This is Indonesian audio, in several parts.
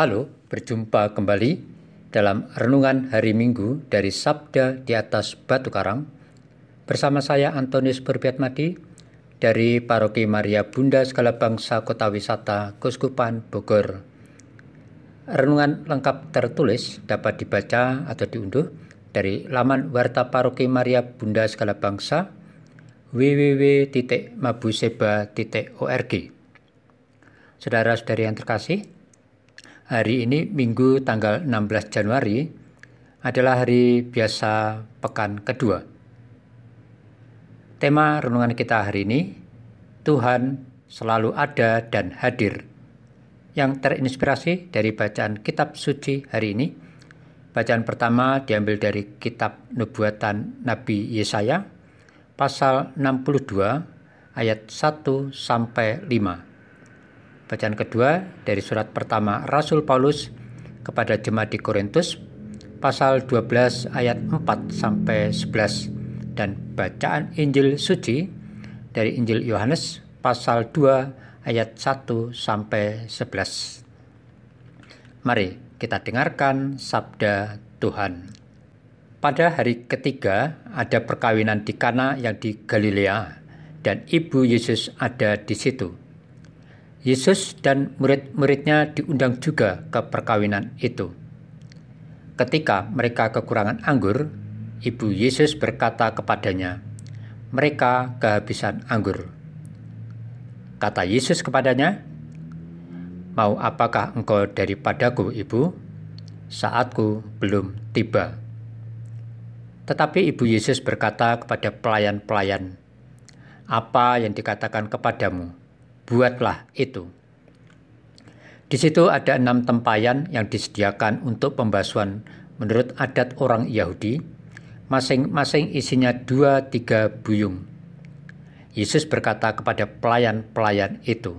Halo, berjumpa kembali dalam renungan hari Minggu dari Sabda di atas Batu Karang bersama saya Antonius Berbiatmadi dari Paroki Maria Bunda Segala Bangsa Kota Wisata Kuskupan Bogor. Renungan lengkap tertulis dapat dibaca atau diunduh dari laman Warta Paroki Maria Bunda Segala Bangsa www.mabuseba.org. Saudara-saudari yang terkasih, Hari ini Minggu tanggal 16 Januari adalah hari biasa pekan kedua. Tema renungan kita hari ini, Tuhan selalu ada dan hadir. Yang terinspirasi dari bacaan kitab suci hari ini. Bacaan pertama diambil dari kitab Nubuatan Nabi Yesaya pasal 62 ayat 1 sampai 5. Bacaan kedua dari surat pertama Rasul Paulus kepada jemaat di Korintus pasal 12 ayat 4 sampai 11 dan bacaan Injil suci dari Injil Yohanes pasal 2 ayat 1 sampai 11. Mari kita dengarkan sabda Tuhan. Pada hari ketiga ada perkawinan di Kana yang di Galilea dan ibu Yesus ada di situ. Yesus dan murid-muridnya diundang juga ke perkawinan itu. Ketika mereka kekurangan anggur, ibu Yesus berkata kepadanya, "Mereka kehabisan anggur." Kata Yesus kepadanya, "Mau apakah engkau daripadaku, ibu? Saatku belum tiba." Tetapi ibu Yesus berkata kepada pelayan-pelayan, "Apa yang dikatakan kepadamu?" Buatlah itu. Di situ ada enam tempayan yang disediakan untuk pembasuhan menurut adat orang Yahudi, masing-masing isinya dua tiga buyung. Yesus berkata kepada pelayan-pelayan itu,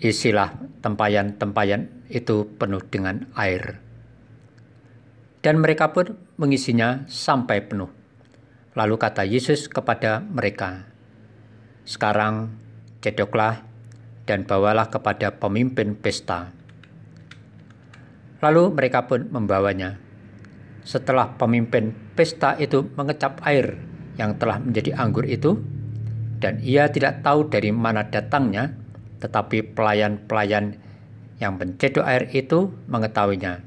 Isilah tempayan-tempayan itu penuh dengan air. Dan mereka pun mengisinya sampai penuh. Lalu kata Yesus kepada mereka, Sekarang cedoklah dan bawalah kepada pemimpin pesta. Lalu mereka pun membawanya. Setelah pemimpin pesta itu mengecap air yang telah menjadi anggur itu, dan ia tidak tahu dari mana datangnya, tetapi pelayan-pelayan yang mencedok air itu mengetahuinya.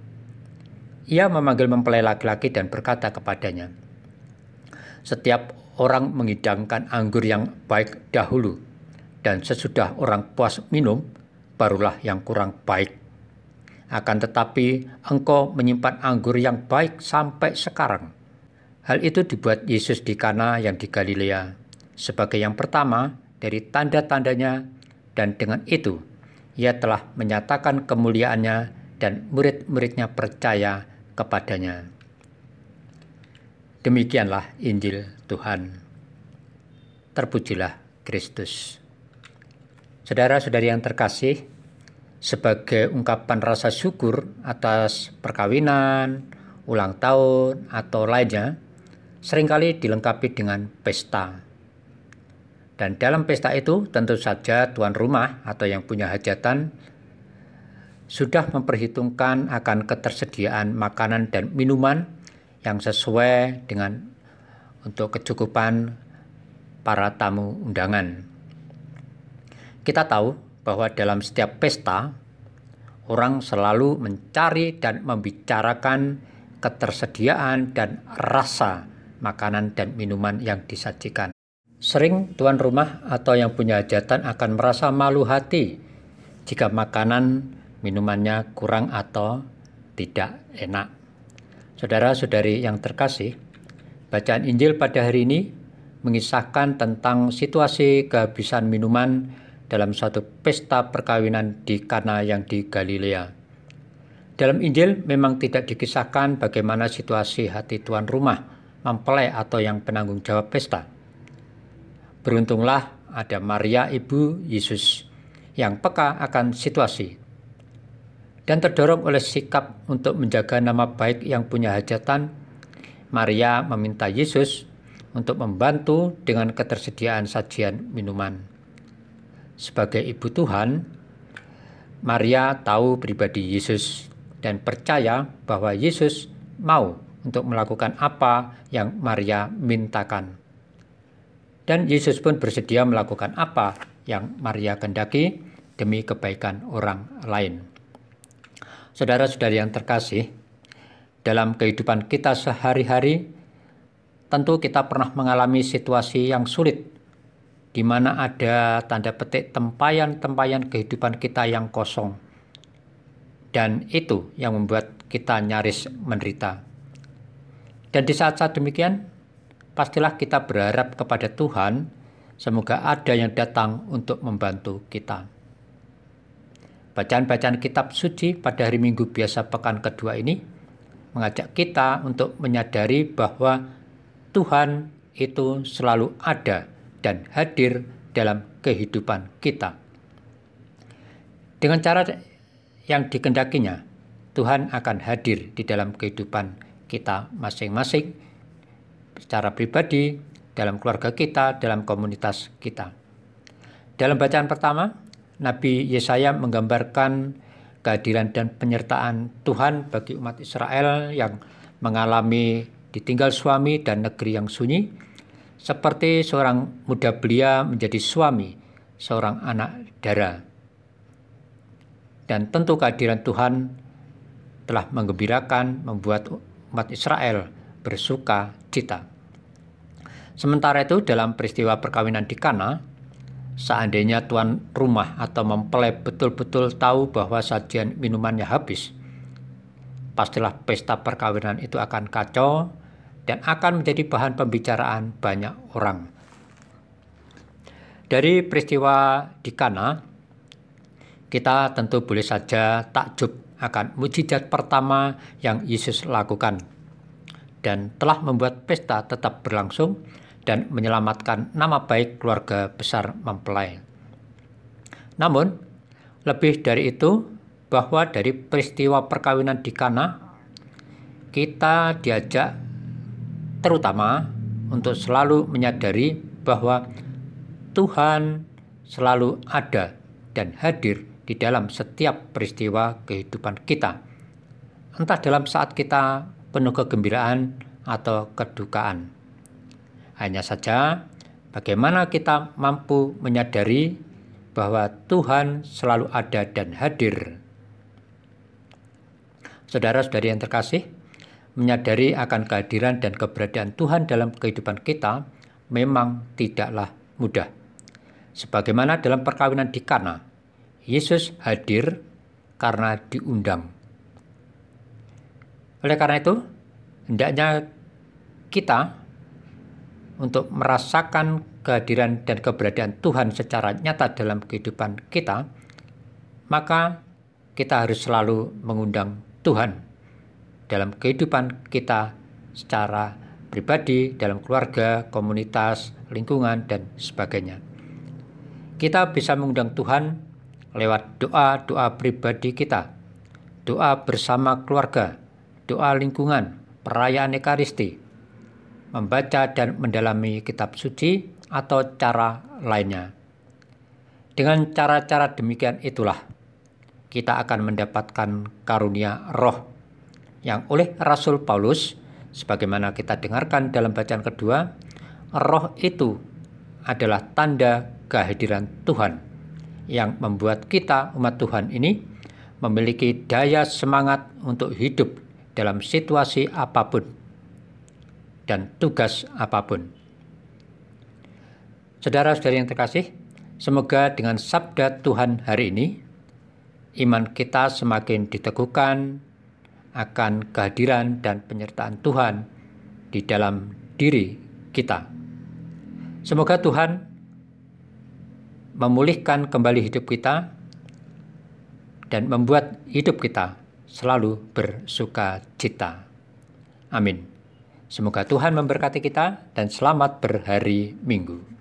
Ia memanggil mempelai laki-laki dan berkata kepadanya, "Setiap orang mengidangkan anggur yang baik dahulu, dan sesudah orang puas minum, barulah yang kurang baik. Akan tetapi engkau menyimpan anggur yang baik sampai sekarang. Hal itu dibuat Yesus di Kana yang di Galilea sebagai yang pertama dari tanda-tandanya dan dengan itu ia telah menyatakan kemuliaannya dan murid-muridnya percaya kepadanya. Demikianlah Injil Tuhan. Terpujilah Kristus. Saudara-saudari yang terkasih, sebagai ungkapan rasa syukur atas perkawinan, ulang tahun, atau lainnya, sering kali dilengkapi dengan pesta. Dan dalam pesta itu tentu saja tuan rumah atau yang punya hajatan sudah memperhitungkan akan ketersediaan makanan dan minuman yang sesuai dengan untuk kecukupan para tamu undangan. Kita tahu bahwa dalam setiap pesta, orang selalu mencari dan membicarakan ketersediaan dan rasa makanan dan minuman yang disajikan. Sering tuan rumah atau yang punya hajatan akan merasa malu hati jika makanan minumannya kurang atau tidak enak. Saudara-saudari yang terkasih, bacaan Injil pada hari ini mengisahkan tentang situasi kehabisan minuman dalam suatu pesta perkawinan di Kana yang di Galilea. Dalam Injil memang tidak dikisahkan bagaimana situasi hati tuan rumah, mempelai atau yang penanggung jawab pesta. Beruntunglah ada Maria ibu Yesus yang peka akan situasi dan terdorong oleh sikap untuk menjaga nama baik yang punya hajatan, Maria meminta Yesus untuk membantu dengan ketersediaan sajian minuman sebagai ibu Tuhan, Maria tahu pribadi Yesus dan percaya bahwa Yesus mau untuk melakukan apa yang Maria mintakan. Dan Yesus pun bersedia melakukan apa yang Maria kendaki demi kebaikan orang lain. Saudara-saudari yang terkasih, dalam kehidupan kita sehari-hari, tentu kita pernah mengalami situasi yang sulit, di mana ada tanda petik tempayan-tempayan kehidupan kita yang kosong. Dan itu yang membuat kita nyaris menderita. Dan di saat-saat demikian, pastilah kita berharap kepada Tuhan, semoga ada yang datang untuk membantu kita. Bacaan-bacaan kitab suci pada hari Minggu biasa pekan kedua ini mengajak kita untuk menyadari bahwa Tuhan itu selalu ada dan hadir dalam kehidupan kita. Dengan cara yang dikendakinya, Tuhan akan hadir di dalam kehidupan kita masing-masing secara pribadi, dalam keluarga kita, dalam komunitas kita. Dalam bacaan pertama, Nabi Yesaya menggambarkan kehadiran dan penyertaan Tuhan bagi umat Israel yang mengalami ditinggal suami dan negeri yang sunyi, seperti seorang muda belia menjadi suami seorang anak dara. Dan tentu kehadiran Tuhan telah menggembirakan, membuat umat Israel bersuka cita. Sementara itu dalam peristiwa perkawinan di Kana, seandainya tuan rumah atau mempelai betul-betul tahu bahwa sajian minumannya habis, pastilah pesta perkawinan itu akan kacau dan akan menjadi bahan pembicaraan banyak orang. Dari peristiwa di Kana, kita tentu boleh saja takjub akan mujizat pertama yang Yesus lakukan dan telah membuat pesta tetap berlangsung dan menyelamatkan nama baik keluarga besar mempelai. Namun, lebih dari itu, bahwa dari peristiwa perkawinan di Kana, kita diajak terutama untuk selalu menyadari bahwa Tuhan selalu ada dan hadir di dalam setiap peristiwa kehidupan kita. Entah dalam saat kita penuh kegembiraan atau kedukaan. Hanya saja bagaimana kita mampu menyadari bahwa Tuhan selalu ada dan hadir. Saudara-saudari yang terkasih, menyadari akan kehadiran dan keberadaan Tuhan dalam kehidupan kita memang tidaklah mudah. Sebagaimana dalam perkawinan di Kana, Yesus hadir karena diundang. Oleh karena itu, hendaknya kita untuk merasakan kehadiran dan keberadaan Tuhan secara nyata dalam kehidupan kita, maka kita harus selalu mengundang Tuhan dalam kehidupan kita secara pribadi, dalam keluarga, komunitas, lingkungan, dan sebagainya. Kita bisa mengundang Tuhan lewat doa-doa pribadi kita, doa bersama keluarga, doa lingkungan, perayaan Ekaristi, membaca dan mendalami kitab suci, atau cara lainnya. Dengan cara-cara demikian itulah kita akan mendapatkan karunia roh yang oleh Rasul Paulus, sebagaimana kita dengarkan dalam bacaan kedua, roh itu adalah tanda kehadiran Tuhan yang membuat kita umat Tuhan ini memiliki daya semangat untuk hidup dalam situasi apa pun dan tugas apa pun. Saudara-saudari yang terkasih, semoga dengan sabda Tuhan hari ini, iman kita semakin diteguhkan akan kehadiran dan penyertaan Tuhan di dalam diri kita. Semoga Tuhan memulihkan kembali hidup kita dan membuat hidup kita selalu bersuka cita. Amin. Semoga Tuhan memberkati kita dan selamat berhari Minggu.